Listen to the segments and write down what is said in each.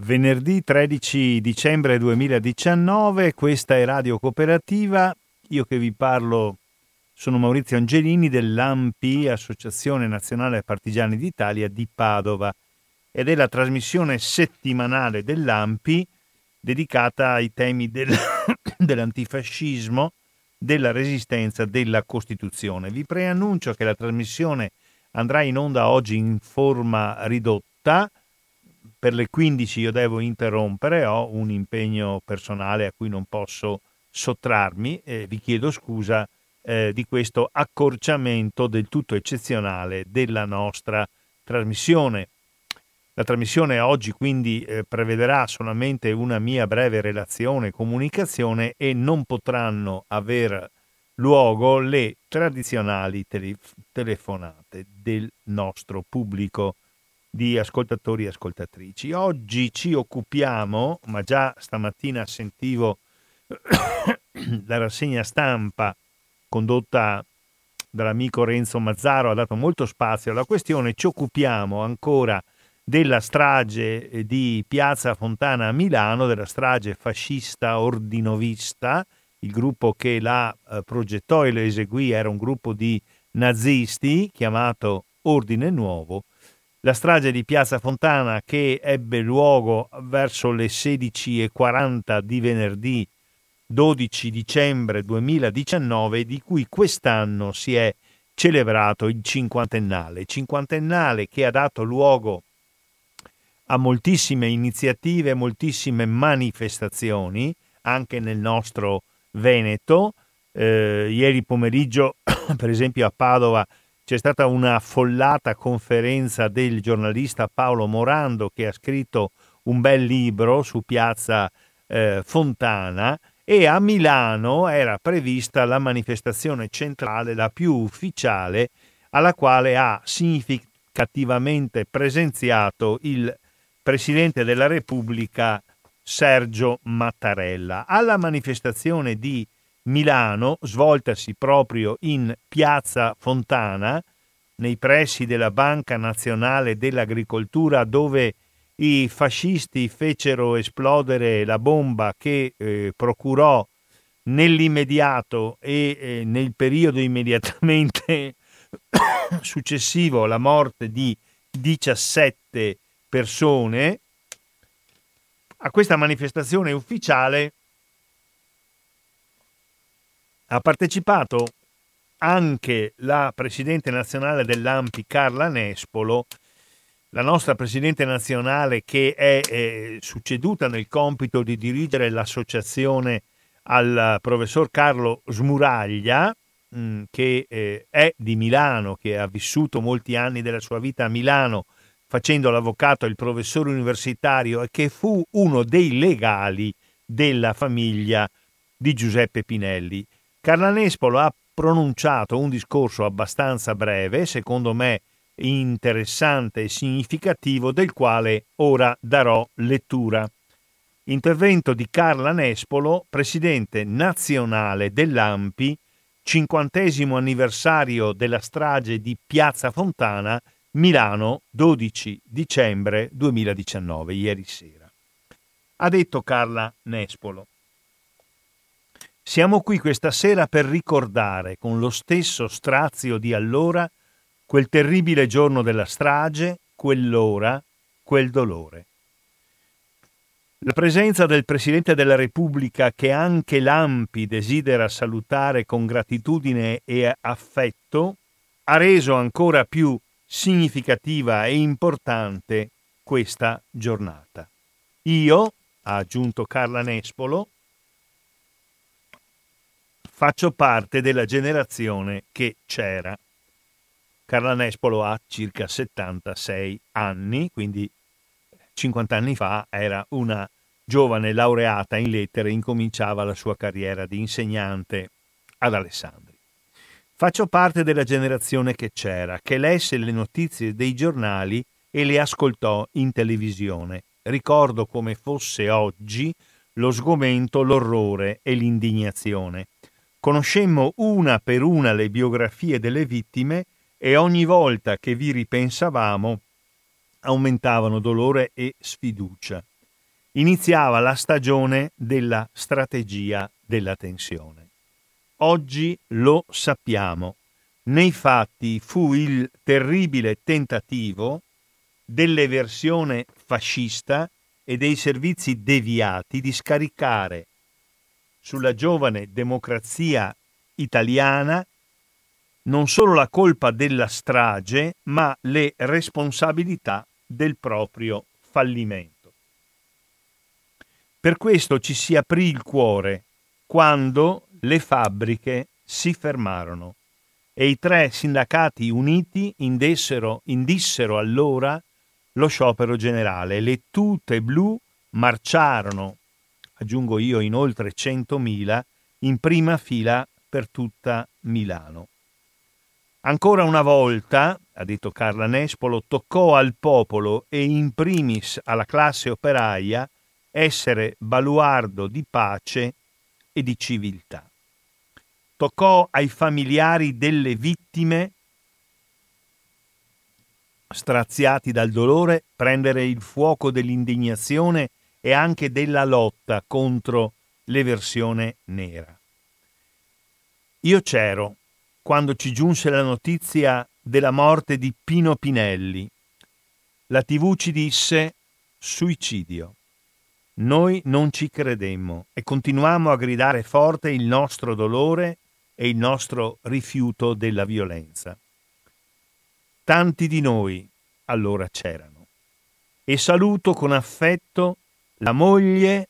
Venerdì 13 dicembre 2019, questa è Radio Cooperativa, io che vi parlo sono Maurizio Angelini dell'AMPI, Associazione Nazionale Partigiani d'Italia di Padova, ed è la trasmissione settimanale dell'AMPI dedicata ai temi del, dell'antifascismo, della resistenza, della Costituzione. Vi preannuncio che la trasmissione andrà in onda oggi in forma ridotta, per le 15 io devo interrompere, ho un impegno personale a cui non posso sottrarmi e vi chiedo scusa eh, di questo accorciamento del tutto eccezionale della nostra trasmissione. La trasmissione oggi quindi eh, prevederà solamente una mia breve relazione, comunicazione e non potranno aver luogo le tradizionali tele- telefonate del nostro pubblico di ascoltatori e ascoltatrici. Oggi ci occupiamo, ma già stamattina sentivo la rassegna stampa condotta dall'amico Renzo Mazzaro, ha dato molto spazio alla questione, ci occupiamo ancora della strage di Piazza Fontana a Milano, della strage fascista ordinovista, il gruppo che la eh, progettò e la eseguì era un gruppo di nazisti chiamato Ordine Nuovo, la strage di Piazza Fontana che ebbe luogo verso le 16.40 di venerdì 12 dicembre 2019, di cui quest'anno si è celebrato il cinquantennale, cinquantennale che ha dato luogo a moltissime iniziative, moltissime manifestazioni, anche nel nostro Veneto. Eh, ieri pomeriggio, per esempio a Padova, c'è stata una affollata conferenza del giornalista Paolo Morando che ha scritto un bel libro su piazza eh, Fontana e a Milano era prevista la manifestazione centrale, la più ufficiale, alla quale ha significativamente presenziato il Presidente della Repubblica Sergio Mattarella. Alla manifestazione di Milano, svoltasi proprio in Piazza Fontana, nei pressi della Banca Nazionale dell'Agricoltura, dove i fascisti fecero esplodere la bomba che eh, procurò nell'immediato e eh, nel periodo immediatamente successivo la morte di 17 persone. A questa manifestazione ufficiale ha partecipato anche la presidente nazionale dell'AMPI Carla Nespolo, la nostra presidente nazionale che è eh, succeduta nel compito di dirigere l'associazione al professor Carlo Smuraglia, mh, mm, che eh, è di Milano, che ha vissuto molti anni della sua vita a Milano facendo l'avvocato e il professore universitario e che fu uno dei legali della famiglia di Giuseppe Pinelli. Carla Nespolo ha pronunciato un discorso abbastanza breve, secondo me interessante e significativo, del quale ora darò lettura. Intervento di Carla Nespolo, presidente nazionale dell'AMPI, cinquantesimo anniversario della strage di Piazza Fontana, Milano, 12 dicembre 2019, ieri sera. Ha detto Carla Nespolo. Siamo qui questa sera per ricordare con lo stesso strazio di allora quel terribile giorno della strage, quell'ora, quel dolore. La presenza del Presidente della Repubblica, che anche l'AMPI desidera salutare con gratitudine e affetto, ha reso ancora più significativa e importante questa giornata. Io, ha aggiunto Carla Nespolo, faccio parte della generazione che c'era. Carla Nespolo ha circa 76 anni, quindi 50 anni fa era una giovane laureata in lettere, incominciava la sua carriera di insegnante ad Alessandri. Faccio parte della generazione che c'era, che lesse le notizie dei giornali e le ascoltò in televisione. Ricordo come fosse oggi lo sgomento, l'orrore e l'indignazione. Conoscemmo una per una le biografie delle vittime e ogni volta che vi ripensavamo aumentavano dolore e sfiducia. iniziava la stagione della strategia della tensione. Oggi lo sappiamo. Nei fatti fu il terribile tentativo dell'eversione fascista e dei servizi deviati di scaricare sulla giovane democrazia italiana non solo la colpa della strage, ma le responsabilità del proprio fallimento. Per questo ci si aprì il cuore quando le fabbriche si fermarono e i tre sindacati uniti indessero, indissero allora lo sciopero generale. Le tute blu marciarono, aggiungo io, in oltre 100.000 in prima fila per tutta Milano. Ancora una volta, ha detto Carla Nespolo, toccò al popolo e in primis alla classe operaia essere baluardo di pace e di civiltà. Toccò ai familiari delle vittime, straziati dal dolore, prendere il fuoco dell'indignazione e anche della lotta contro l'eversione nera. Io c'ero quando ci giunse la notizia della morte di Pino Pinelli. La tv ci disse suicidio. Noi non ci credemmo e continuammo a gridare forte il nostro dolore e il nostro rifiuto della violenza. Tanti di noi allora c'erano. E saluto con affetto la moglie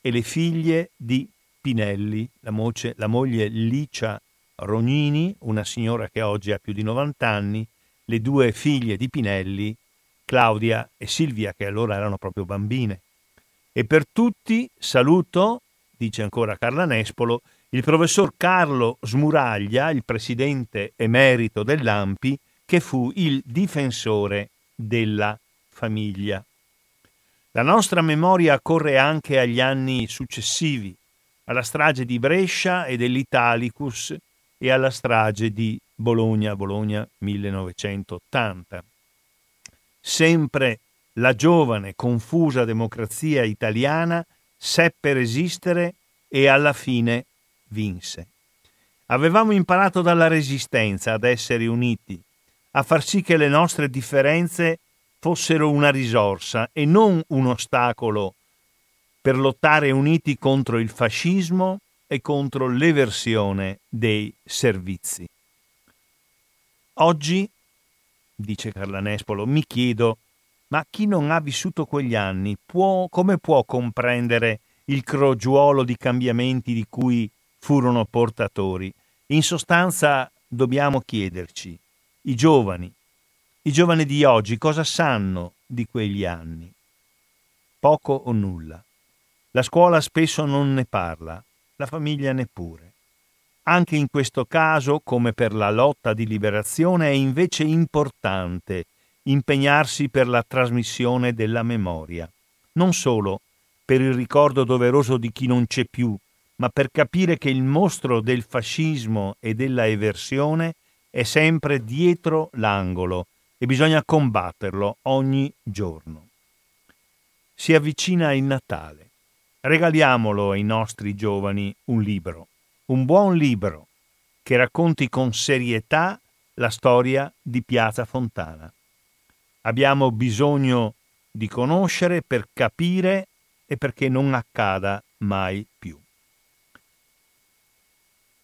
e le figlie di Pinelli, la, moce, la moglie Licia Rognini, una signora che oggi ha più di 90 anni, le due figlie di Pinelli, Claudia e Silvia, che allora erano proprio bambine. E per tutti saluto, dice ancora Carla Nespolo, il professor Carlo Smuraglia, il presidente emerito dell'AMPI, che fu il difensore della famiglia. La nostra memoria corre anche agli anni successivi, alla strage di Brescia e dell'Italicus e alla strage di Bologna, Bologna 1980. Sempre la giovane, confusa democrazia italiana seppe resistere e alla fine vinse. Avevamo imparato dalla resistenza ad essere uniti, a far sì che le nostre differenze fossero una risorsa e non un ostacolo per lottare uniti contro il fascismo e contro l'eversione dei servizi. Oggi, dice Carla Nespolo, mi chiedo ma chi non ha vissuto quegli anni può, come può comprendere il crogiuolo di cambiamenti di cui furono portatori? In sostanza dobbiamo chiederci, i giovani, i giovani di oggi cosa sanno di quegli anni? Poco o nulla. La scuola spesso non ne parla, la famiglia neppure. Anche in questo caso, come per la lotta di liberazione, è invece importante impegnarsi per la trasmissione della memoria, non solo per il ricordo doveroso di chi non c'è più, ma per capire che il mostro del fascismo e della eversione è sempre dietro l'angolo e bisogna combatterlo ogni giorno. Si avvicina il Natale. Regaliamolo ai nostri giovani un libro, un buon libro, che racconti con serietà la storia di Piazza Fontana abbiamo bisogno di conoscere per capire e perché non accada mai più.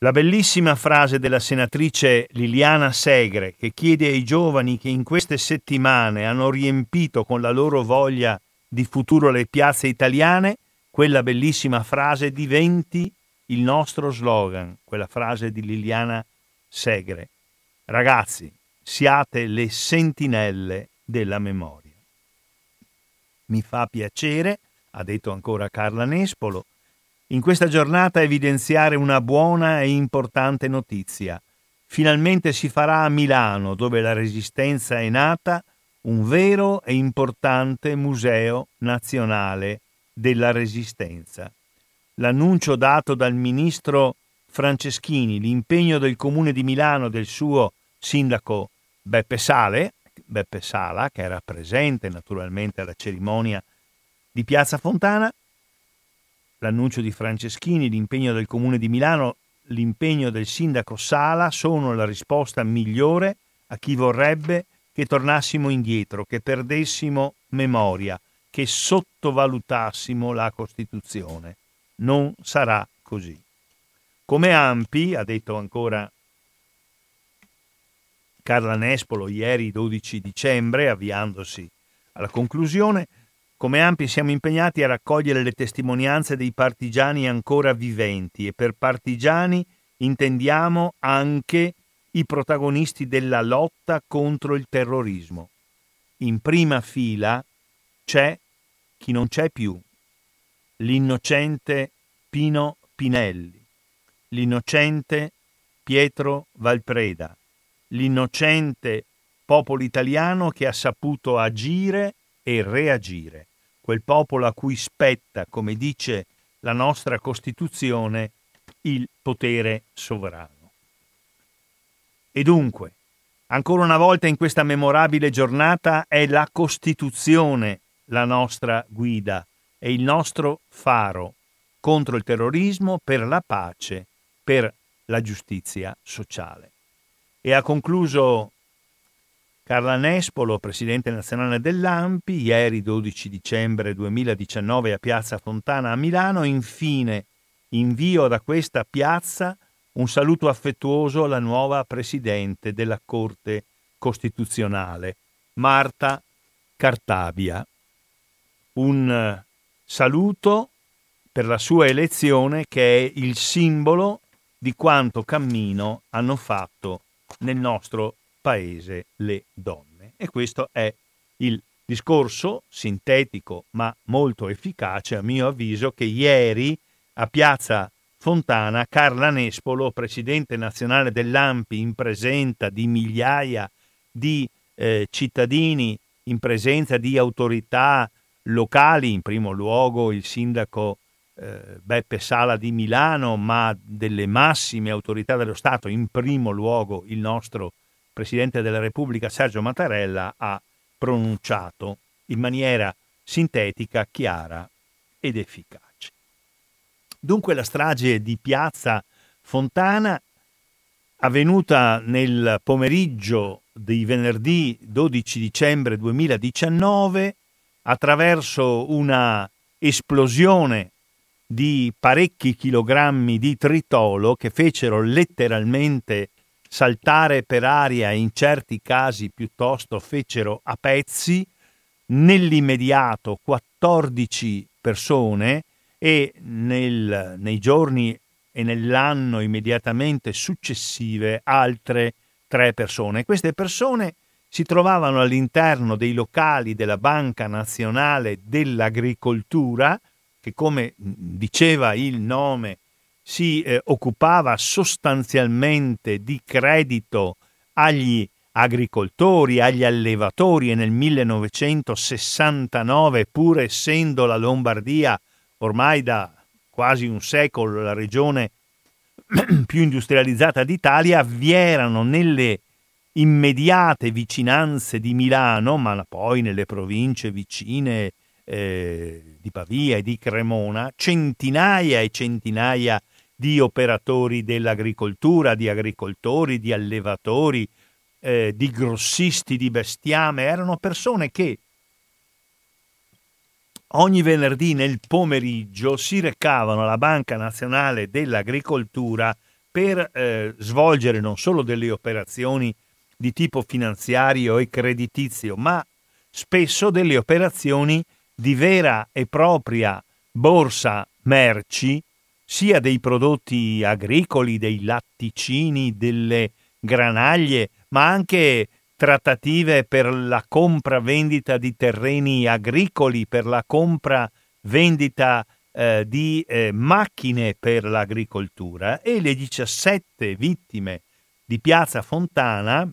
La bellissima frase della senatrice Liliana Segre che chiede ai giovani che in queste settimane hanno riempito con la loro voglia di futuro le piazze italiane, quella bellissima frase diventi il nostro slogan, quella frase di Liliana Segre. Ragazzi, siate le sentinelle della memoria. Mi fa piacere, ha detto ancora Carla Nespolo, in questa giornata evidenziare una buona e importante notizia. Finalmente si farà a Milano, dove la Resistenza è nata, un vero e importante museo nazionale della Resistenza. L'annuncio dato dal ministro Franceschini, l'impegno del comune di Milano del suo sindaco Beppe Sale, Beppe Sala, che era presente naturalmente alla cerimonia di Piazza Fontana, l'annuncio di Franceschini, l'impegno del Comune di Milano, l'impegno del sindaco Sala sono la risposta migliore a chi vorrebbe che tornassimo indietro, che perdessimo memoria, che sottovalutassimo la Costituzione. Non sarà così. Come Ampi, ha detto ancora Carla Nespolo ieri 12 dicembre, avviandosi alla conclusione, come Ampi siamo impegnati a raccogliere le testimonianze dei partigiani ancora viventi e per partigiani intendiamo anche i protagonisti della lotta contro il terrorismo. In prima fila c'è chi non c'è più, l'innocente Pino Pinelli, l'innocente Pietro Valpreda, l'innocente popolo italiano che ha saputo agire e reagire, quel popolo a cui spetta, come dice la nostra Costituzione, il potere sovrano. E dunque, ancora una volta in questa memorabile giornata è la Costituzione la nostra guida, è il nostro faro contro il terrorismo, per la pace, per la giustizia sociale. E ha concluso Carla Nespolo, presidente nazionale dell'AMPI, ieri 12 dicembre 2019 a Piazza Fontana a Milano. Infine invio da questa piazza un saluto affettuoso alla nuova presidente della Corte Costituzionale, Marta Cartabia. Un saluto per la sua elezione che è il simbolo di quanto cammino hanno fatto nel nostro paese le donne. E questo è il discorso sintetico ma molto efficace a mio avviso che ieri a Piazza Fontana Carla Nespolo, presidente nazionale dell'AMPI, in presenza di migliaia di eh, cittadini, in presenza di autorità locali, in primo luogo il sindaco eh, Beppe Sala di Milano, ma delle massime autorità dello Stato, in primo luogo il nostro Presidente della Repubblica Sergio Mattarella, ha pronunciato in maniera sintetica, chiara ed efficace. Dunque la strage di Piazza Fontana, avvenuta nel pomeriggio di venerdì 12 dicembre 2019, attraverso una esplosione di parecchi chilogrammi di tritolo che fecero letteralmente saltare per aria in certi casi piuttosto fecero a pezzi nell'immediato 14 persone e nel, nei giorni e nell'anno immediatamente successive altre tre persone. Queste persone si trovavano all'interno dei locali della Banca Nazionale dell'Agricoltura, che come diceva il nome si eh, occupava sostanzialmente di credito agli agricoltori, agli allevatori e nel 1969, pur essendo la Lombardia ormai da quasi un secolo la regione più industrializzata d'Italia, vi erano nelle immediate vicinanze di Milano, ma poi nelle province vicine eh, di Pavia e di Cremona, centinaia e centinaia di operatori dell'agricoltura, di agricoltori, di allevatori, eh, di grossisti di bestiame, erano persone che ogni venerdì nel pomeriggio si recavano alla Banca Nazionale dell'Agricoltura per eh, svolgere non solo delle operazioni di tipo finanziario e creditizio, ma spesso delle operazioni di vera e propria borsa merci, sia dei prodotti agricoli, dei latticini, delle granaglie, ma anche trattative per la compra-vendita di terreni agricoli, per la compra-vendita eh, di eh, macchine per l'agricoltura. E le 17 vittime di Piazza Fontana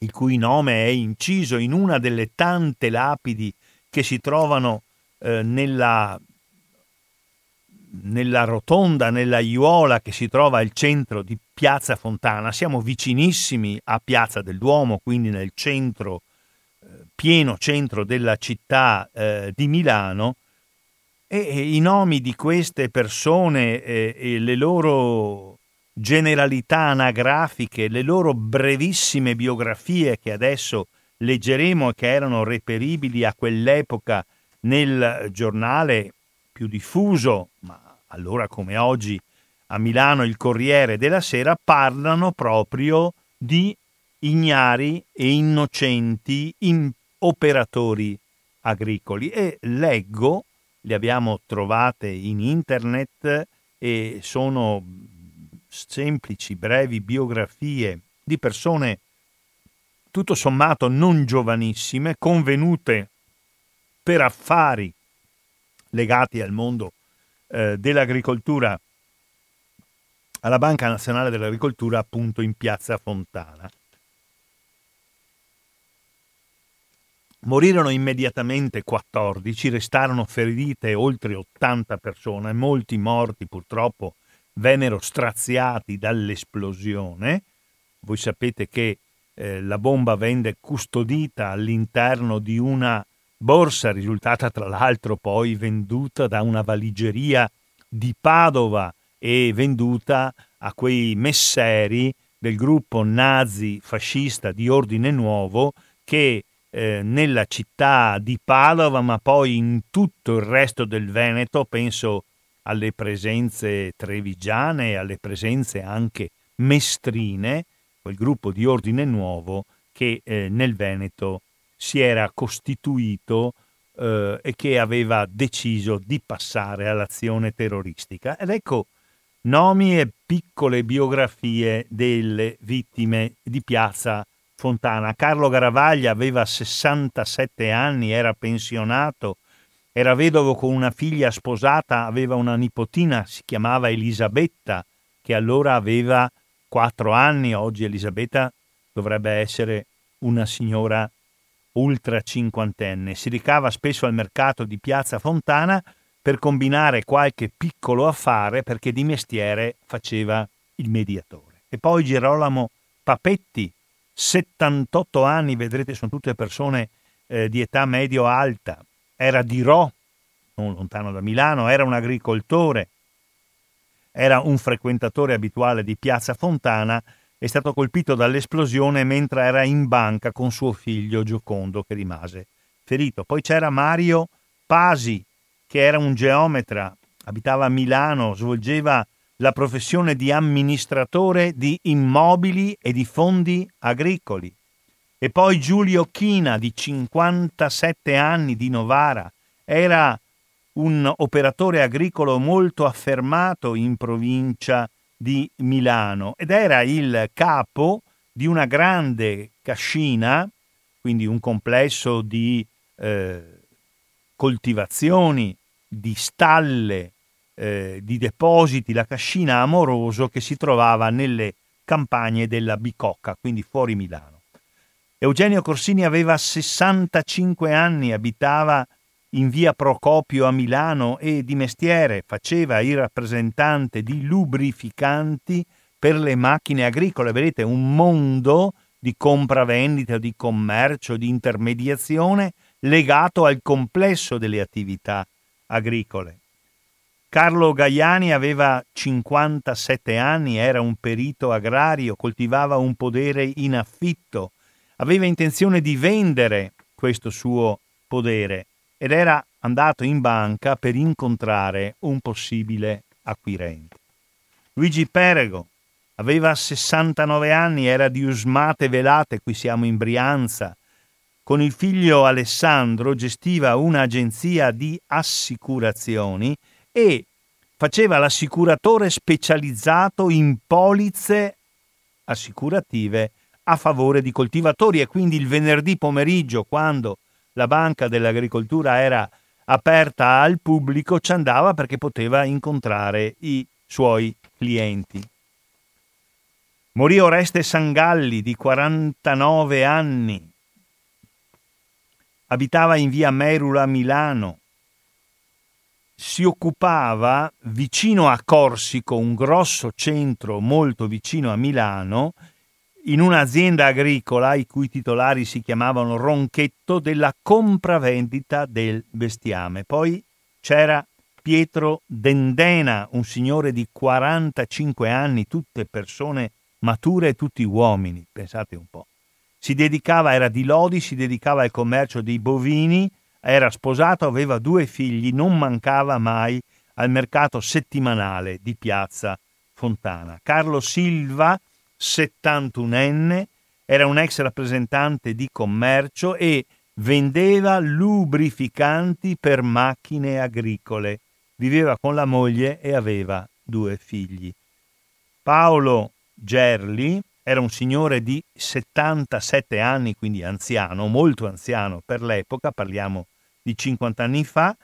il cui nome è inciso in una delle tante lapidi che si trovano eh, nella, nella rotonda, nella aiuola che si trova al centro di Piazza Fontana. Siamo vicinissimi a Piazza del Duomo, quindi nel centro, eh, pieno centro della città eh, di Milano. E, i nomi di queste persone e, e le loro generalità anagrafiche, le loro brevissime biografie che adesso leggeremo e che erano reperibili a quell'epoca nel giornale più diffuso, ma allora come oggi a Milano il Corriere della Sera, parlano proprio di ignari e innocenti in operatori agricoli. E leggo, le abbiamo trovate in internet e sono semplici, brevi biografie di persone tutto sommato non giovanissime, convenute per affari legati al mondo eh, dell'agricoltura alla Banca Nazionale dell'Agricoltura appunto in Piazza Fontana. Morirono immediatamente 14, restarono ferite oltre 80 persone, molti morti purtroppo vennero straziati dall'esplosione. Voi sapete che eh, la bomba venne custodita all'interno di una borsa, risultata tra l'altro poi venduta da una valigeria di Padova e venduta a quei messeri del gruppo nazi fascista di Ordine Nuovo che eh, nella città di Padova, ma poi in tutto il resto del Veneto, penso alle presenze trevigiane, alle presenze anche mestrine, quel gruppo di ordine nuovo che eh, nel Veneto si era costituito eh, e che aveva deciso di passare all'azione terroristica. Ed ecco nomi e piccole biografie delle vittime di Piazza Fontana. Carlo Garavaglia aveva 67 anni, era pensionato, era vedovo con una figlia sposata, aveva una nipotina, si chiamava Elisabetta, che allora aveva 4 anni, oggi Elisabetta dovrebbe essere una signora ultra cinquantenne. Si ricava spesso al mercato di Piazza Fontana per combinare qualche piccolo affare perché di mestiere faceva il mediatore. E poi Girolamo Papetti, 78 anni, vedrete sono tutte persone eh, di età medio-alta, era di Rò, non lontano da Milano, era un agricoltore, era un frequentatore abituale di Piazza Fontana, è stato colpito dall'esplosione mentre era in banca con suo figlio Giocondo che rimase ferito. Poi c'era Mario Pasi, che era un geometra, abitava a Milano, svolgeva la professione di amministratore di immobili e di fondi agricoli. E poi Giulio China, di 57 anni, di Novara, era un operatore agricolo molto affermato in provincia di Milano ed era il capo di una grande cascina, quindi un complesso di eh, coltivazioni, di stalle, eh, di depositi, la cascina Amoroso che si trovava nelle campagne della Bicocca, quindi fuori Milano. Eugenio Corsini aveva 65 anni, abitava in via Procopio a Milano e di mestiere faceva il rappresentante di lubrificanti per le macchine agricole. Vedete, un mondo di compravendita, di commercio, di intermediazione legato al complesso delle attività agricole. Carlo Gaiani aveva 57 anni, era un perito agrario, coltivava un podere in affitto, aveva intenzione di vendere questo suo podere ed era andato in banca per incontrare un possibile acquirente. Luigi Perego aveva 69 anni, era di Usmate Velate, qui siamo in Brianza. Con il figlio Alessandro gestiva un'agenzia di assicurazioni e faceva l'assicuratore specializzato in polizze assicurative a favore di coltivatori e quindi il venerdì pomeriggio quando la banca dell'agricoltura era aperta al pubblico ci andava perché poteva incontrare i suoi clienti. Morì Oreste Sangalli di 49 anni. Abitava in via Merula, Milano si occupava vicino a Corsico, un grosso centro molto vicino a Milano, in un'azienda agricola i cui titolari si chiamavano Ronchetto della compravendita del bestiame. Poi c'era Pietro Dendena, un signore di 45 anni, tutte persone mature e tutti uomini, pensate un po'. Si dedicava, era di Lodi, si dedicava al commercio dei bovini, era sposato, aveva due figli, non mancava mai al mercato settimanale di Piazza Fontana. Carlo Silva, 71enne, era un ex rappresentante di commercio e vendeva lubrificanti per macchine agricole. Viveva con la moglie e aveva due figli. Paolo Gerli era un signore di 77 anni, quindi anziano, molto anziano per l'epoca, parliamo di 50 anni fa,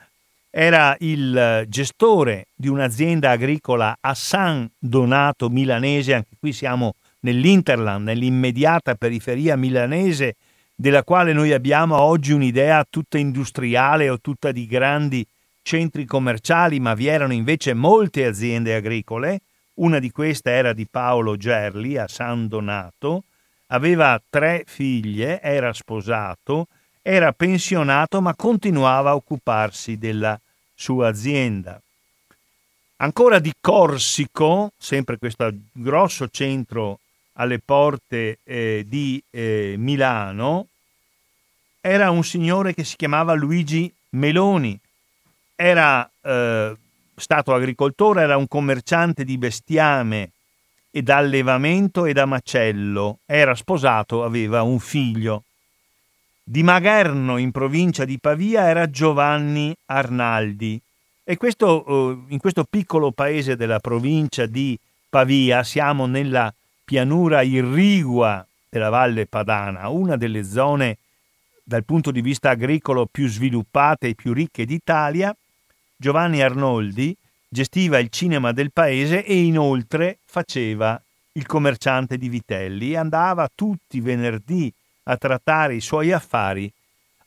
era il gestore di un'azienda agricola a San Donato milanese, anche qui siamo nell'Interland, nell'immediata periferia milanese, della quale noi abbiamo oggi un'idea tutta industriale o tutta di grandi centri commerciali, ma vi erano invece molte aziende agricole. Una di queste era di Paolo Gerli a San Donato, aveva tre figlie, era sposato, era pensionato ma continuava a occuparsi della sua azienda. Ancora di Corsico, sempre questo grosso centro alle porte eh, di eh, Milano, era un signore che si chiamava Luigi Meloni, era eh, stato agricoltore, era un commerciante di bestiame e d'allevamento e da macello, era sposato, aveva un figlio. Di Magerno, in provincia di Pavia, era Giovanni Arnaldi. E questo, eh, in questo piccolo paese della provincia di Pavia siamo nella pianura irrigua della Valle Padana, una delle zone dal punto di vista agricolo più sviluppate e più ricche d'Italia, Giovanni Arnoldi gestiva il cinema del paese e inoltre faceva il commerciante di vitelli e andava tutti i venerdì a trattare i suoi affari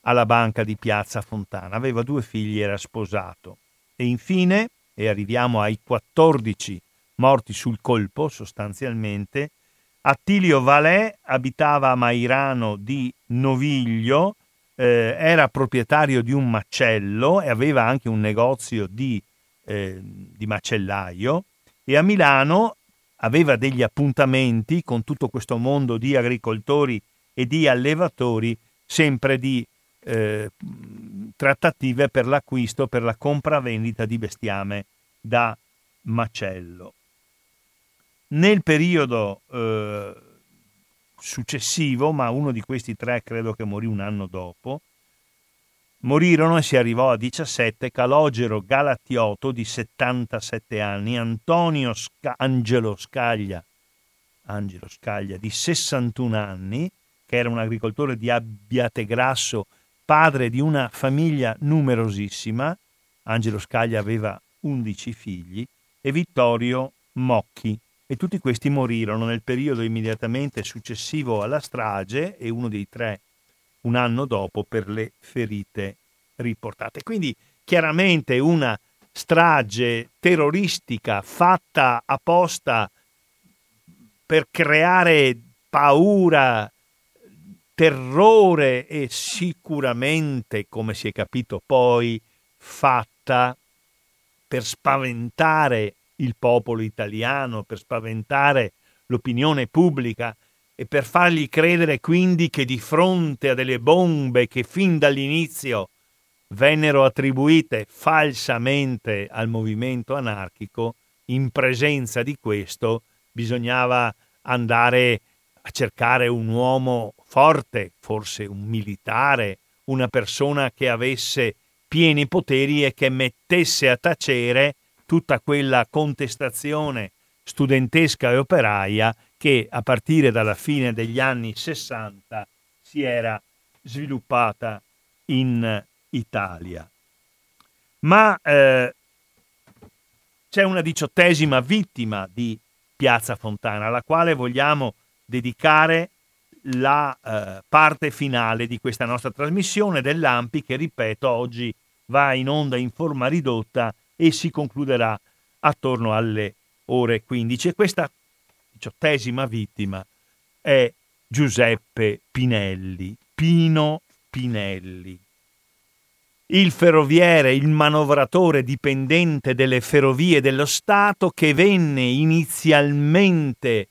alla banca di Piazza Fontana. Aveva due figli, era sposato. E infine, e arriviamo ai 14 morti sul colpo sostanzialmente, Attilio Valè abitava a Mairano di Noviglio, eh, era proprietario di un macello e aveva anche un negozio di, eh, di macellaio e a Milano aveva degli appuntamenti con tutto questo mondo di agricoltori e di allevatori, sempre di eh, trattative per l'acquisto, per la compravendita di bestiame da macello. Nel periodo eh, successivo, ma uno di questi tre credo che morì un anno dopo, morirono e si arrivò a 17 Calogero Galattiotto di 77 anni, Antonio Sca- Angelo Scaglia, Angelo Scaglia di 61 anni, che era un agricoltore di Abbiategrasso, padre di una famiglia numerosissima, Angelo Scaglia aveva 11 figli, e Vittorio Mocchi, e tutti questi morirono nel periodo immediatamente successivo alla strage e uno dei tre un anno dopo per le ferite riportate. Quindi chiaramente una strage terroristica fatta apposta per creare paura, terrore e sicuramente, come si è capito poi, fatta per spaventare il popolo italiano, per spaventare l'opinione pubblica e per fargli credere quindi che di fronte a delle bombe che fin dall'inizio vennero attribuite falsamente al movimento anarchico, in presenza di questo bisognava andare a cercare un uomo forte, forse un militare, una persona che avesse pieni poteri e che mettesse a tacere tutta quella contestazione studentesca e operaia che a partire dalla fine degli anni 60 si era sviluppata in Italia. Ma eh, c'è una diciottesima vittima di Piazza Fontana, alla quale vogliamo dedicare la eh, parte finale di questa nostra trasmissione dell'AMPI che, ripeto, oggi va in onda in forma ridotta e si concluderà attorno alle ore 15. E questa diciottesima vittima è Giuseppe Pinelli, Pino Pinelli. il ferroviere, il manovratore dipendente delle ferrovie dello Stato che venne inizialmente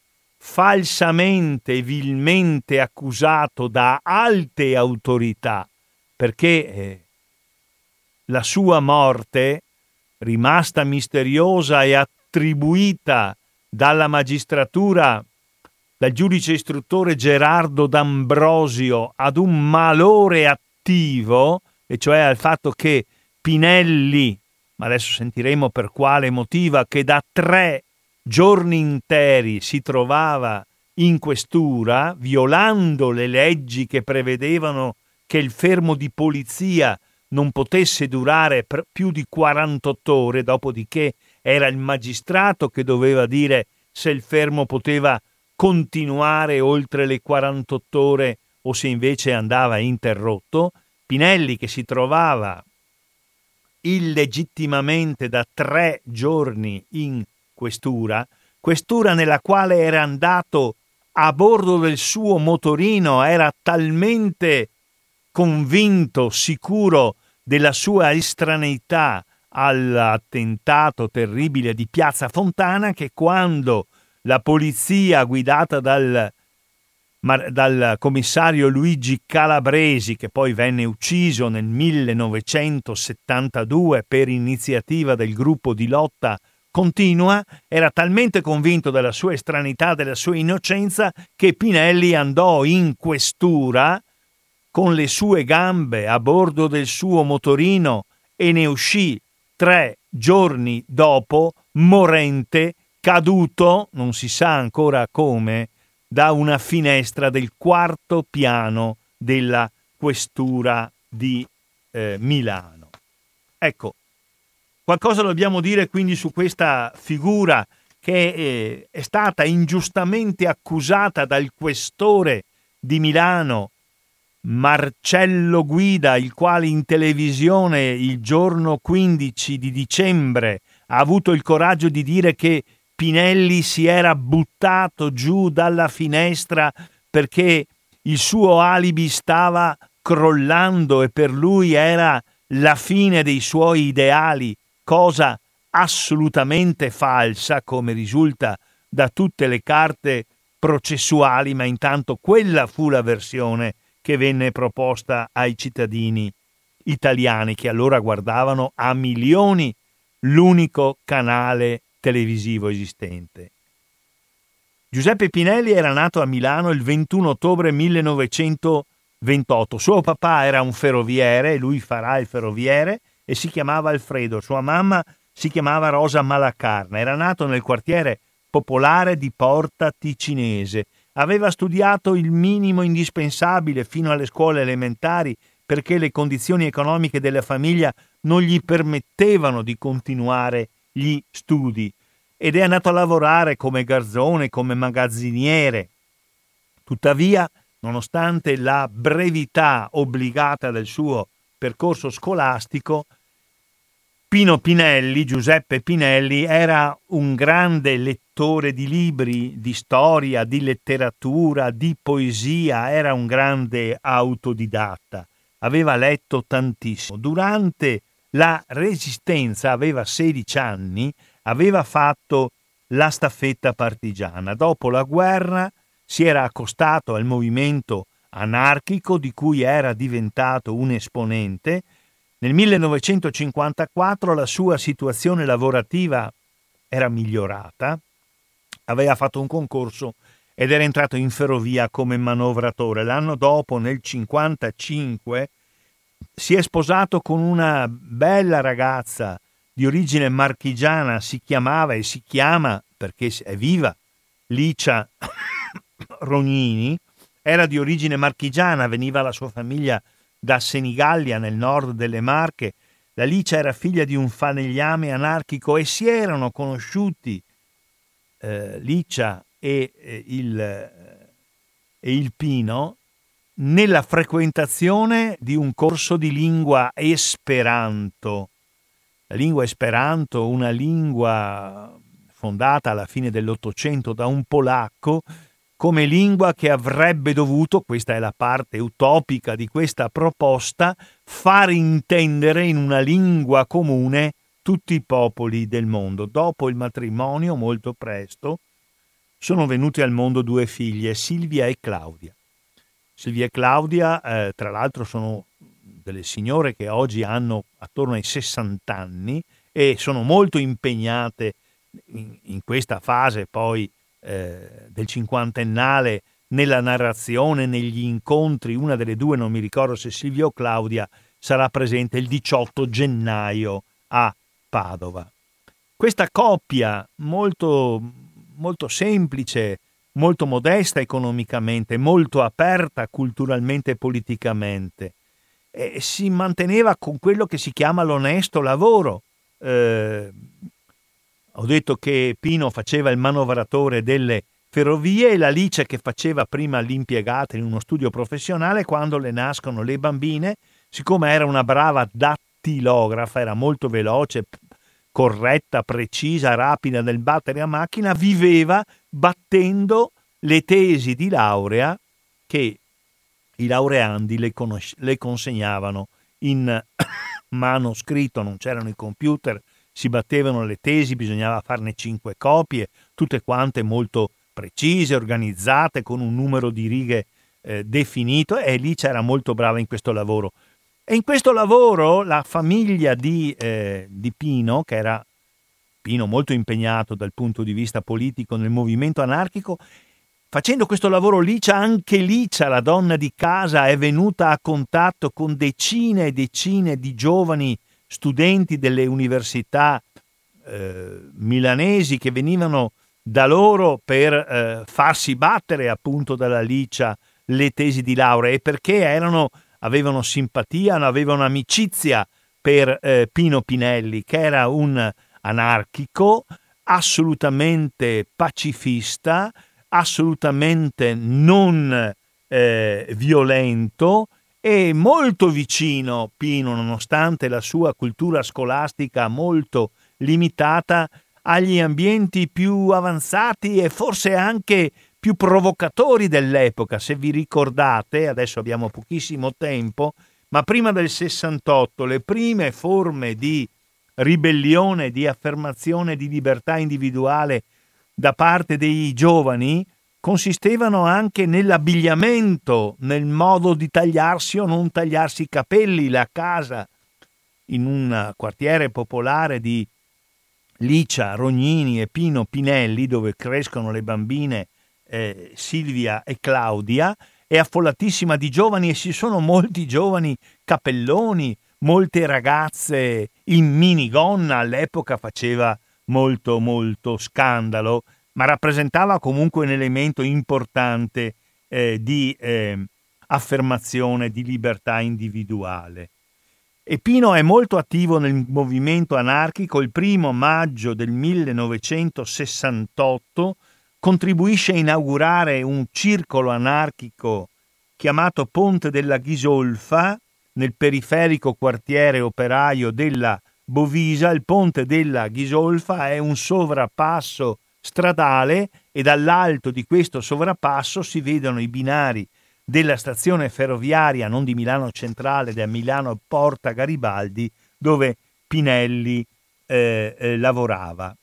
falsamente e vilmente accusato da alte autorità perché eh, la sua morte, rimasta misteriosa e attribuita dalla magistratura, dal giudice istruttore Gerardo D'Ambrosio, ad un malore attivo, e cioè al fatto che Pinelli, ma adesso sentiremo per quale motiva, che da tre giorni interi si trovava in questura, violando le leggi che prevedevano che il fermo di polizia non potesse durare più di 48 ore, dopodiché era il magistrato che doveva dire se il fermo poteva continuare oltre le 48 ore o se invece andava interrotto. Pinelli che si trovava illegittimamente da tre giorni in questura, questura nella quale era andato a bordo del suo motorino, era talmente convinto, sicuro della sua estraneità all'attentato terribile di Piazza Fontana che quando la polizia guidata dal, dal commissario Luigi Calabresi, che poi venne ucciso nel 1972 per iniziativa del gruppo di lotta continua, era talmente convinto della sua estranità, della sua innocenza, che Pinelli andò in questura con le sue gambe a bordo del suo motorino e ne uscì tre giorni dopo, morente, caduto, non si sa ancora come, da una finestra del quarto piano della questura di eh, Milano. Ecco, qualcosa dobbiamo dire quindi su questa figura che eh, è stata ingiustamente accusata dal questore di Milano Marcello Guida, il quale in televisione il giorno 15 di dicembre ha avuto il coraggio di dire che Pinelli si era buttato giù dalla finestra perché il suo alibi stava crollando e per lui era la fine dei suoi ideali, cosa assolutamente falsa come risulta da tutte le carte processuali, ma intanto quella fu la versione che venne proposta ai cittadini italiani che allora guardavano a milioni l'unico canale televisivo esistente. Giuseppe Pinelli era nato a Milano il 21 ottobre 1928. Suo papà era un ferroviere, lui farà il ferroviere, e si chiamava Alfredo. Sua mamma si chiamava Rosa Malacarna. Era nato nel quartiere popolare di Porta Ticinese Aveva studiato il minimo indispensabile fino alle scuole elementari perché le condizioni economiche della famiglia non gli permettevano di continuare gli studi ed è andato a lavorare come garzone, come magazziniere. Tuttavia, nonostante la brevità obbligata del suo percorso scolastico, Pino Pinelli, Giuseppe Pinelli, era un grande lettore di libri, di storia, di letteratura, di poesia, era un grande autodidatta. Aveva letto tantissimo. Durante la resistenza, aveva 16 anni, aveva fatto la staffetta partigiana. Dopo la guerra si era accostato al movimento anarchico di cui era diventato un esponente nel 1954 la sua situazione lavorativa era migliorata, aveva fatto un concorso ed era entrato in ferrovia come manovratore. L'anno dopo, nel 1955, si è sposato con una bella ragazza di origine marchigiana, si chiamava e si chiama, perché è viva, Licia Rognini, era di origine marchigiana, veniva la sua famiglia da Senigallia nel nord delle Marche. La Licia era figlia di un falegname anarchico e si erano conosciuti eh, Licia e, eh, il, eh, e il Pino nella frequentazione di un corso di lingua esperanto. La lingua esperanto, una lingua fondata alla fine dell'Ottocento da un polacco, come lingua che avrebbe dovuto, questa è la parte utopica di questa proposta, far intendere in una lingua comune tutti i popoli del mondo. Dopo il matrimonio, molto presto, sono venute al mondo due figlie, Silvia e Claudia. Silvia e Claudia, eh, tra l'altro, sono delle signore che oggi hanno attorno ai 60 anni e sono molto impegnate in, in questa fase poi eh, del cinquantennale nella narrazione, negli incontri, una delle due, non mi ricordo se Silvia o Claudia, sarà presente il 18 gennaio a Padova. Questa coppia molto, molto semplice, molto modesta economicamente, molto aperta culturalmente e politicamente, eh, si manteneva con quello che si chiama l'onesto lavoro. Eh, ho detto che Pino faceva il manovratore delle ferrovie e l'Alice che faceva prima l'impiegata in uno studio professionale quando le nascono le bambine, siccome era una brava dattilografa, era molto veloce, corretta, precisa, rapida nel battere a macchina, viveva battendo le tesi di laurea che i laureandi le, conosce- le consegnavano in manoscritto, non c'erano i computer, si battevano le tesi, bisognava farne cinque copie, tutte quante molto precise, organizzate, con un numero di righe eh, definito e lì c'era molto brava in questo lavoro. E in questo lavoro la famiglia di, eh, di Pino, che era Pino molto impegnato dal punto di vista politico nel movimento anarchico, facendo questo lavoro Licia, anche Licia, la donna di casa, è venuta a contatto con decine e decine di giovani studenti delle università eh, milanesi che venivano da loro per eh, farsi battere appunto dalla Licia le tesi di laurea e perché erano, avevano simpatia, avevano amicizia per eh, Pino Pinelli, che era un anarchico assolutamente pacifista, assolutamente non eh, violento e molto vicino Pino, nonostante la sua cultura scolastica molto limitata, agli ambienti più avanzati e forse anche più provocatori dell'epoca. Se vi ricordate, adesso abbiamo pochissimo tempo, ma prima del 68 le prime forme di ribellione, di affermazione di libertà individuale da parte dei giovani consistevano anche nell'abbigliamento, nel modo di tagliarsi o non tagliarsi i capelli, la casa in un quartiere popolare di Licia, Rognini e Pino Pinelli, dove crescono le bambine eh, Silvia e Claudia, è affollatissima di giovani e ci sono molti giovani capelloni, molte ragazze in minigonna, all'epoca faceva molto molto scandalo, ma rappresentava comunque un elemento importante eh, di eh, affermazione di libertà individuale. E Pino è molto attivo nel movimento anarchico. Il primo maggio del 1968 contribuisce a inaugurare un circolo anarchico chiamato Ponte della Ghisolfa nel periferico quartiere operaio della Bovisa. Il Ponte della Ghisolfa è un sovrappasso stradale e dall'alto di questo sovrappasso si vedono i binari della stazione ferroviaria non di Milano Centrale, da Milano Porta Garibaldi, dove Pinelli eh, eh, lavorava.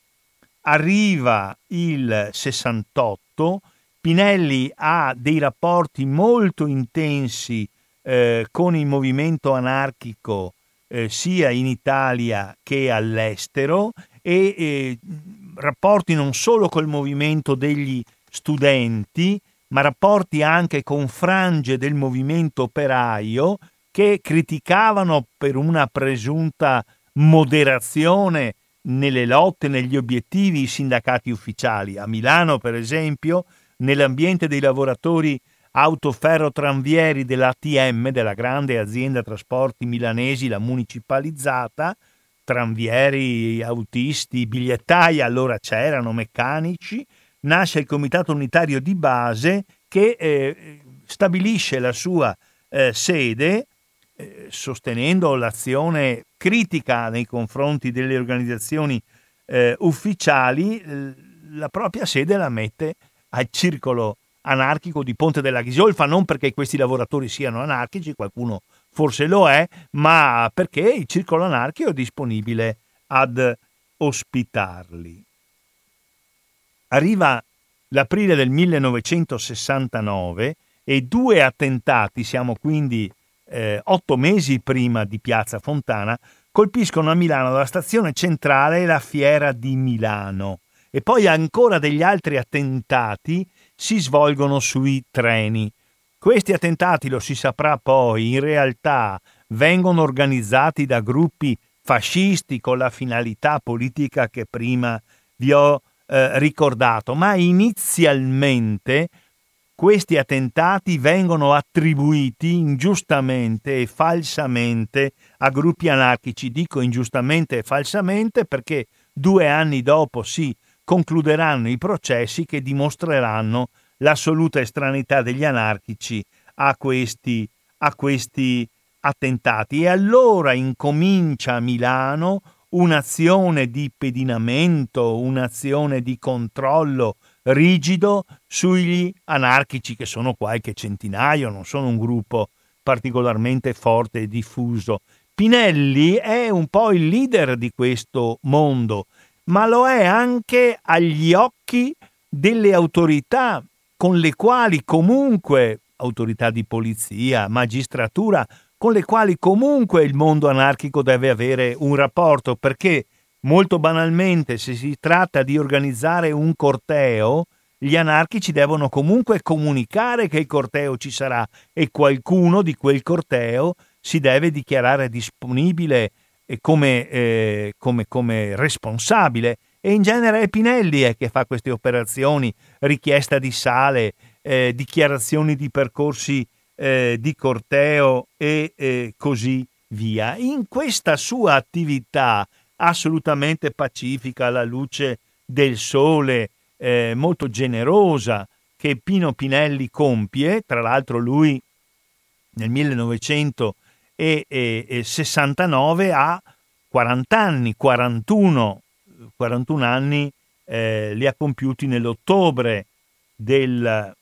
Arriva il 68, Pinelli ha dei rapporti molto intensi eh, con il movimento anarchico eh, sia in Italia che all'estero e eh, rapporti non solo col movimento degli studenti, ma rapporti anche con frange del movimento operaio che criticavano per una presunta moderazione nelle lotte, negli obiettivi i sindacati ufficiali. A Milano, per esempio, nell'ambiente dei lavoratori autoferrotranvieri dell'ATM, della grande azienda trasporti milanesi, la municipalizzata, tranvieri, autisti, bigliettai, allora c'erano, meccanici, nasce il Comitato Unitario di Base che eh, stabilisce la sua eh, sede eh, sostenendo l'azione critica nei confronti delle organizzazioni eh, ufficiali, la propria sede la mette al circolo anarchico di Ponte della Ghisolfa, non perché questi lavoratori siano anarchici, qualcuno forse lo è, ma perché il circolo anarchico è disponibile ad ospitarli. Arriva l'aprile del 1969 e due attentati, siamo quindi eh, otto mesi prima di Piazza Fontana, colpiscono a Milano la stazione centrale e la fiera di Milano. E poi ancora degli altri attentati si svolgono sui treni. Questi attentati, lo si saprà poi, in realtà vengono organizzati da gruppi fascisti con la finalità politica che prima vi ho eh, ricordato, ma inizialmente questi attentati vengono attribuiti ingiustamente e falsamente a gruppi anarchici. Dico ingiustamente e falsamente perché due anni dopo si concluderanno i processi che dimostreranno l'assoluta estraneità degli anarchici a questi, a questi attentati. E allora incomincia a Milano un'azione di pedinamento, un'azione di controllo rigido sugli anarchici che sono qualche centinaio, non sono un gruppo particolarmente forte e diffuso. Pinelli è un po' il leader di questo mondo, ma lo è anche agli occhi delle autorità con le quali comunque, autorità di polizia, magistratura, con le quali comunque il mondo anarchico deve avere un rapporto, perché molto banalmente se si tratta di organizzare un corteo, gli anarchici devono comunque comunicare che il corteo ci sarà e qualcuno di quel corteo si deve dichiarare disponibile come, eh, come, come responsabile e in genere è Pinelli eh, che fa queste operazioni, richiesta di sale, eh, dichiarazioni di percorsi eh, di corteo e eh, così via. In questa sua attività assolutamente pacifica alla luce del sole, eh, molto generosa, che Pino Pinelli compie, tra l'altro lui nel 1969 ha 40 anni, 41, 41 anni eh, li ha compiuti nell'ottobre del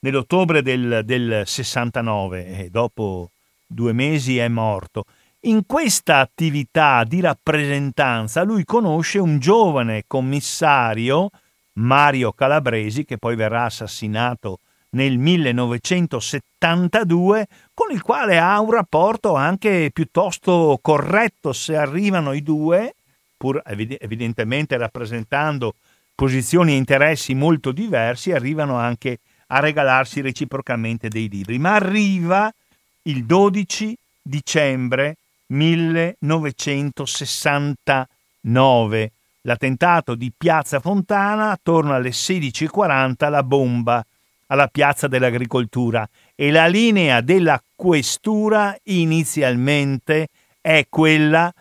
nell'ottobre del, del 69 e dopo due mesi è morto. In questa attività di rappresentanza lui conosce un giovane commissario, Mario Calabresi, che poi verrà assassinato nel 1972, con il quale ha un rapporto anche piuttosto corretto se arrivano i due, pur evidentemente rappresentando posizioni e interessi molto diversi, arrivano anche a regalarsi reciprocamente dei libri. Ma arriva il 12 dicembre 1969. L'attentato di Piazza Fontana, attorno alle 16.40, la bomba alla Piazza dell'Agricoltura e la linea della questura inizialmente è quella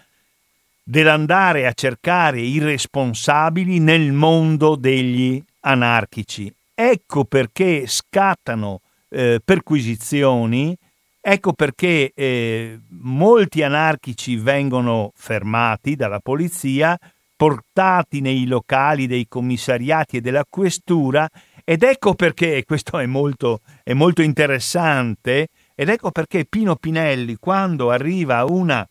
dell'andare a cercare i responsabili nel mondo degli anarchici. Ecco perché scattano eh, perquisizioni, ecco perché eh, molti anarchici vengono fermati dalla polizia, portati nei locali dei commissariati e della questura ed ecco perché, questo è molto, è molto interessante, ed ecco perché Pino Pinelli, quando arriva una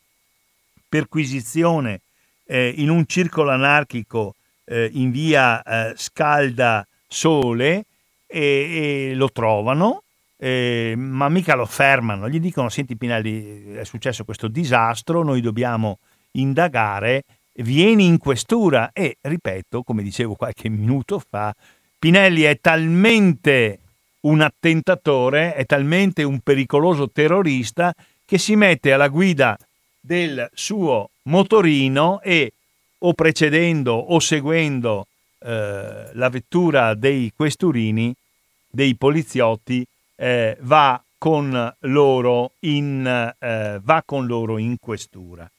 perquisizione eh, in un circolo anarchico eh, in via eh, Scalda Sole e, e lo trovano, eh, ma mica lo fermano, gli dicono senti Pinelli è successo questo disastro, noi dobbiamo indagare, vieni in questura. E ripeto, come dicevo qualche minuto fa, Pinelli è talmente un attentatore, è talmente un pericoloso terrorista che si mette alla guida del suo motorino e o precedendo o seguendo eh, la vettura dei questurini, dei poliziotti, eh, va, con loro in, eh, va con loro in questura.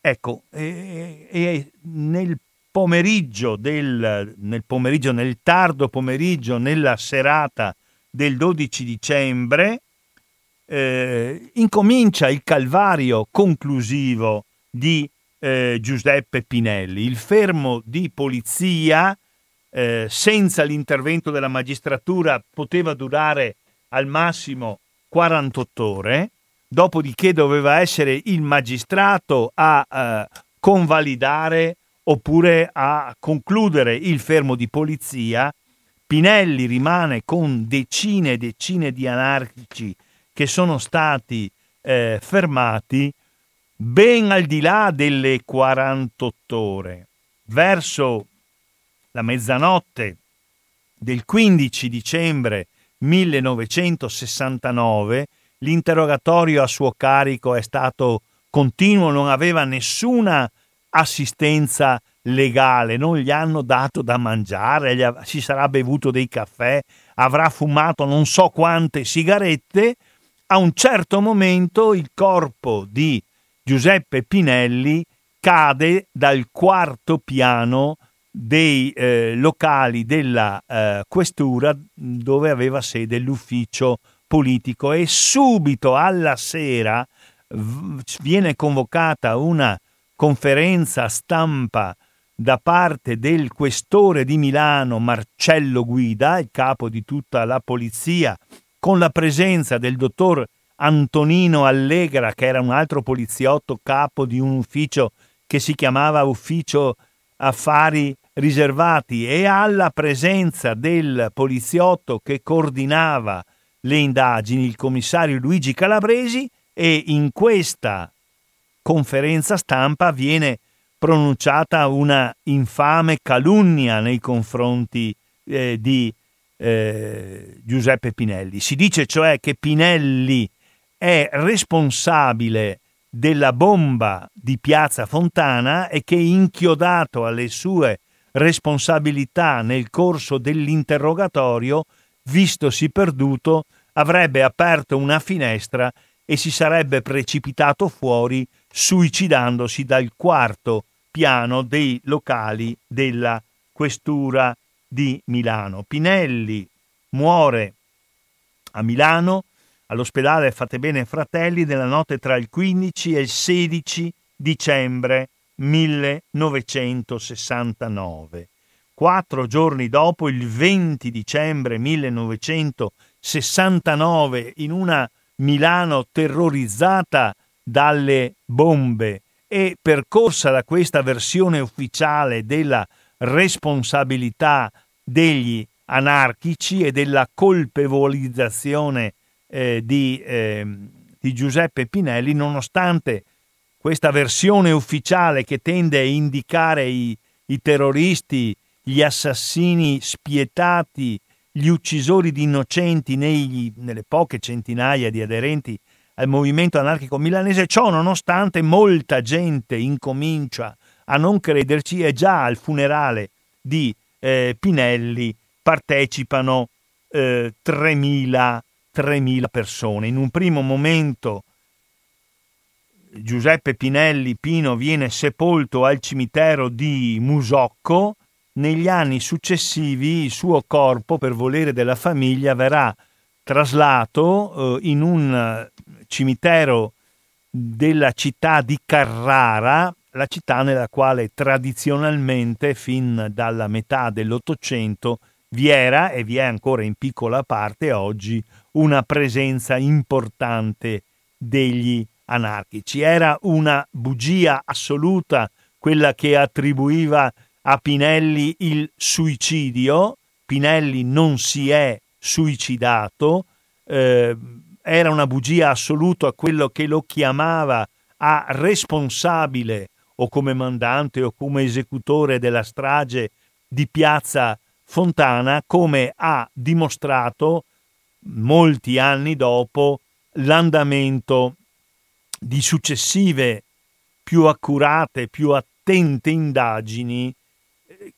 Ecco, e, e nel pomeriggio del, nel pomeriggio, nel tardo pomeriggio, nella serata del 12 dicembre, eh, incomincia il calvario conclusivo di eh, Giuseppe Pinelli. Il fermo di polizia eh, senza l'intervento della magistratura poteva durare al massimo 48 ore dopodiché doveva essere il magistrato a eh, convalidare oppure a concludere il fermo di polizia. Pinelli rimane con decine e decine di anarchici che sono stati eh, fermati ben al di là delle 48 ore. Verso la mezzanotte del 15 dicembre 1969 l'interrogatorio a suo carico è stato continuo, non aveva nessuna assistenza legale, non gli hanno dato da mangiare, si sarà bevuto dei caffè, avrà fumato non so quante sigarette. A un certo momento il corpo di Giuseppe Pinelli cade dal quarto piano dei eh, locali della eh, questura dove aveva sede l'ufficio politico e subito alla sera viene convocata una conferenza stampa da parte del questore di Milano Marcello Guida, il capo di tutta la polizia, con la presenza del dottor Antonino Allegra, che era un altro poliziotto capo di un ufficio che si chiamava Ufficio Affari Riservati, e alla presenza del poliziotto che coordinava le indagini, il commissario Luigi Calabresi, e in questa conferenza stampa viene pronunciata una infame calunnia nei confronti eh, di eh, Giuseppe Pinelli. Si dice cioè che Pinelli è responsabile della bomba di Piazza Fontana e che inchiodato alle sue responsabilità nel corso dell'interrogatorio, vistosi perduto, avrebbe aperto una finestra e si sarebbe precipitato fuori suicidandosi dal quarto piano dei locali della questura di Milano. Pinelli muore a Milano all'ospedale Fate Bene Fratelli nella notte tra il 15 e il 16 dicembre 1969. Quattro giorni dopo, il 20 dicembre 1969, in una Milano terrorizzata dalle bombe e percorsa da questa versione ufficiale della responsabilità degli anarchici e della colpevolizzazione eh, di, eh, di Giuseppe Pinelli, nonostante questa versione ufficiale che tende a indicare i, i terroristi, gli assassini spietati, gli uccisori di innocenti negli, nelle poche centinaia di aderenti al movimento anarchico milanese, ciò nonostante molta gente incomincia a non crederci e già al funerale di eh, Pinelli partecipano eh, 3.000, 3.000 persone. In un primo momento Giuseppe Pinelli Pino viene sepolto al cimitero di Musocco, negli anni successivi il suo corpo, per volere della famiglia, verrà traslato eh, in un cimitero della città di Carrara, la città nella quale tradizionalmente, fin dalla metà dell'Ottocento, vi era e vi è ancora in piccola parte oggi una presenza importante degli anarchici. Era una bugia assoluta quella che attribuiva a Pinelli il suicidio. Pinelli non si è suicidato, eh, era una bugia assoluta quello che lo chiamava a responsabile o come mandante o come esecutore della strage di Piazza Fontana, come ha dimostrato molti anni dopo l'andamento di successive più accurate, più attente indagini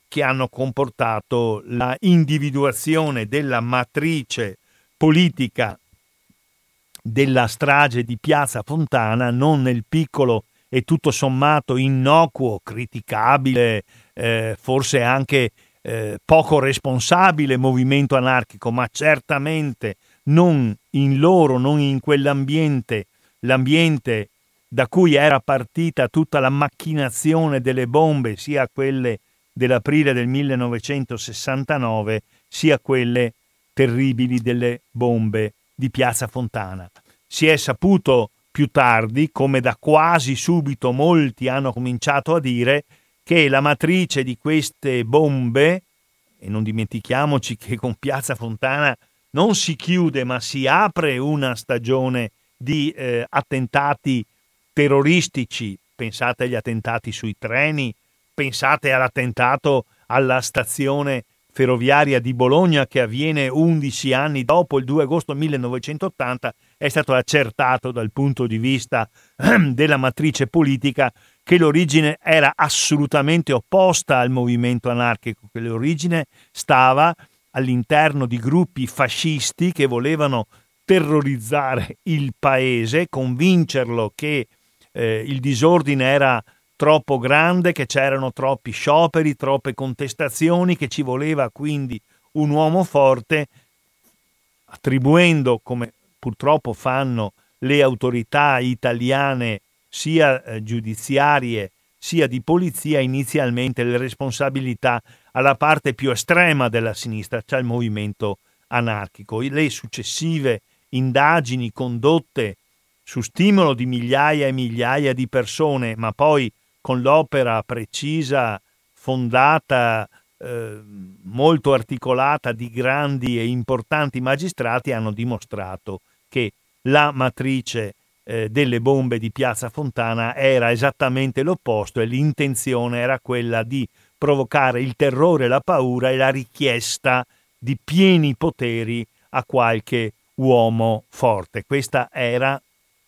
che hanno comportato la individuazione della matrice politica della strage di Piazza Fontana non nel piccolo e tutto sommato innocuo, criticabile, eh, forse anche eh, poco responsabile movimento anarchico, ma certamente non in loro, non in quell'ambiente, l'ambiente da cui era partita tutta la macchinazione delle bombe, sia quelle dell'aprile del 1969 sia quelle terribili delle bombe di Piazza Fontana. Si è saputo più tardi, come da quasi subito molti hanno cominciato a dire, che la matrice di queste bombe, e non dimentichiamoci che con Piazza Fontana non si chiude ma si apre una stagione di eh, attentati terroristici, pensate agli attentati sui treni, pensate all'attentato alla stazione ferroviaria di Bologna che avviene 11 anni dopo, il 2 agosto 1980, è stato accertato dal punto di vista della matrice politica che l'origine era assolutamente opposta al movimento anarchico, che l'origine stava all'interno di gruppi fascisti che volevano terrorizzare il paese, convincerlo che eh, il disordine era troppo grande, che c'erano troppi scioperi, troppe contestazioni, che ci voleva quindi un uomo forte, attribuendo, come purtroppo fanno le autorità italiane, sia eh, giudiziarie sia di polizia, inizialmente le responsabilità alla parte più estrema della sinistra, cioè il movimento anarchico. Le successive indagini condotte su stimolo di migliaia e migliaia di persone, ma poi con l'opera precisa, fondata, eh, molto articolata di grandi e importanti magistrati hanno dimostrato che la matrice eh, delle bombe di Piazza Fontana era esattamente l'opposto e l'intenzione era quella di provocare il terrore, la paura e la richiesta di pieni poteri a qualche uomo forte. Questa era,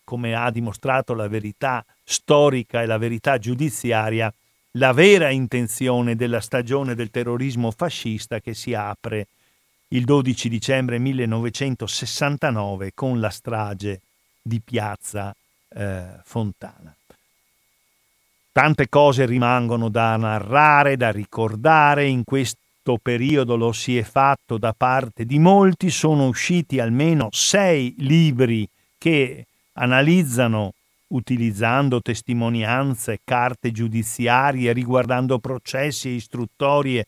come ha dimostrato la verità storica e la verità giudiziaria la vera intenzione della stagione del terrorismo fascista che si apre il 12 dicembre 1969 con la strage di Piazza eh, Fontana. Tante cose rimangono da narrare, da ricordare, in questo periodo lo si è fatto da parte di molti, sono usciti almeno sei libri che analizzano utilizzando testimonianze, carte giudiziarie, riguardando processi e istruttorie,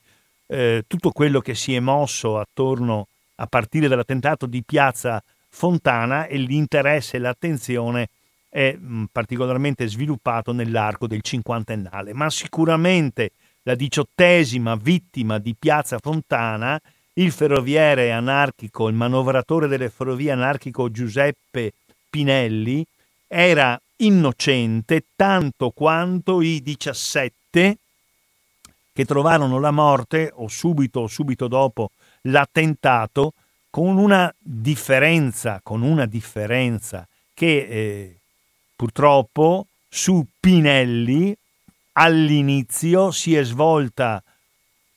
eh, tutto quello che si è mosso attorno a partire dall'attentato di Piazza Fontana e l'interesse e l'attenzione è mh, particolarmente sviluppato nell'arco del cinquantennale, ma sicuramente la diciottesima vittima di Piazza Fontana, il ferroviere anarchico, il manovratore delle ferrovie anarchico Giuseppe Pinelli, era innocente tanto quanto i 17 che trovarono la morte o subito o subito dopo l'attentato con una differenza, con una differenza che eh, purtroppo su Pinelli all'inizio si è svolta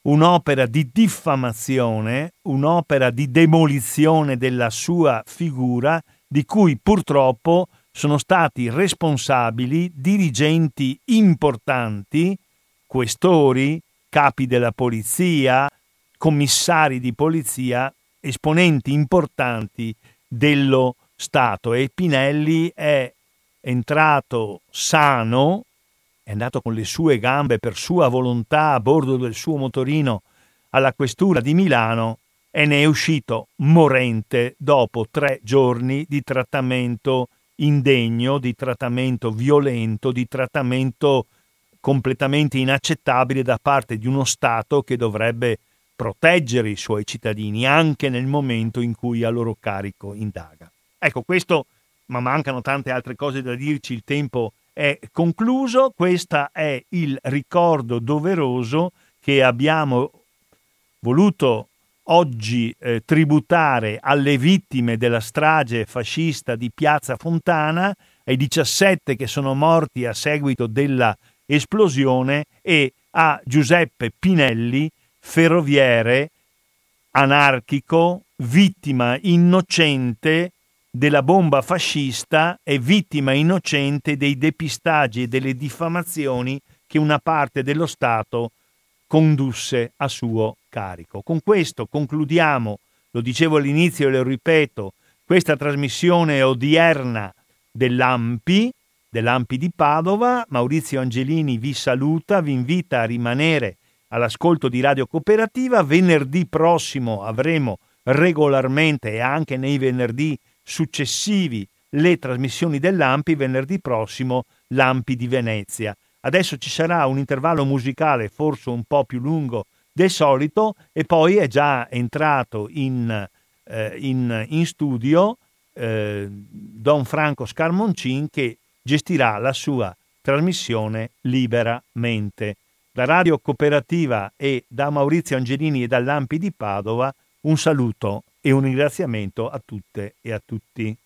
un'opera di diffamazione, un'opera di demolizione della sua figura, di cui purtroppo sono stati responsabili dirigenti importanti, questori, capi della polizia, commissari di polizia, esponenti importanti dello Stato. E Pinelli è entrato sano, è andato con le sue gambe per sua volontà a bordo del suo motorino alla questura di Milano e ne è uscito morente dopo tre giorni di trattamento indegno, di trattamento violento, di trattamento completamente inaccettabile da parte di uno Stato che dovrebbe proteggere i suoi cittadini anche nel momento in cui a loro carico indaga. Ecco, questo, ma mancano tante altre cose da dirci, il tempo è concluso, questo è il ricordo doveroso che abbiamo voluto oggi eh, tributare alle vittime della strage fascista di Piazza Fontana, ai 17 che sono morti a seguito della esplosione e a Giuseppe Pinelli, ferroviere, anarchico, vittima innocente della bomba fascista e vittima innocente dei depistaggi e delle diffamazioni che una parte dello Stato condusse a suo carico. Con questo concludiamo, lo dicevo all'inizio e lo ripeto, questa trasmissione odierna dell'AMPI, dell'AMPI di Padova. Maurizio Angelini vi saluta, vi invita a rimanere all'ascolto di Radio Cooperativa. Venerdì prossimo avremo regolarmente e anche nei venerdì successivi le trasmissioni dell'Ampi venerdì prossimo, l'Ampi di Venezia. Adesso ci sarà un intervallo musicale forse un po' più lungo del solito e poi è già entrato in, eh, in, in studio eh, Don Franco Scarmoncin che gestirà la sua trasmissione liberamente. Da Radio Cooperativa e da Maurizio Angelini e dall'Ampi di Padova un saluto e un ringraziamento a tutte e a tutti.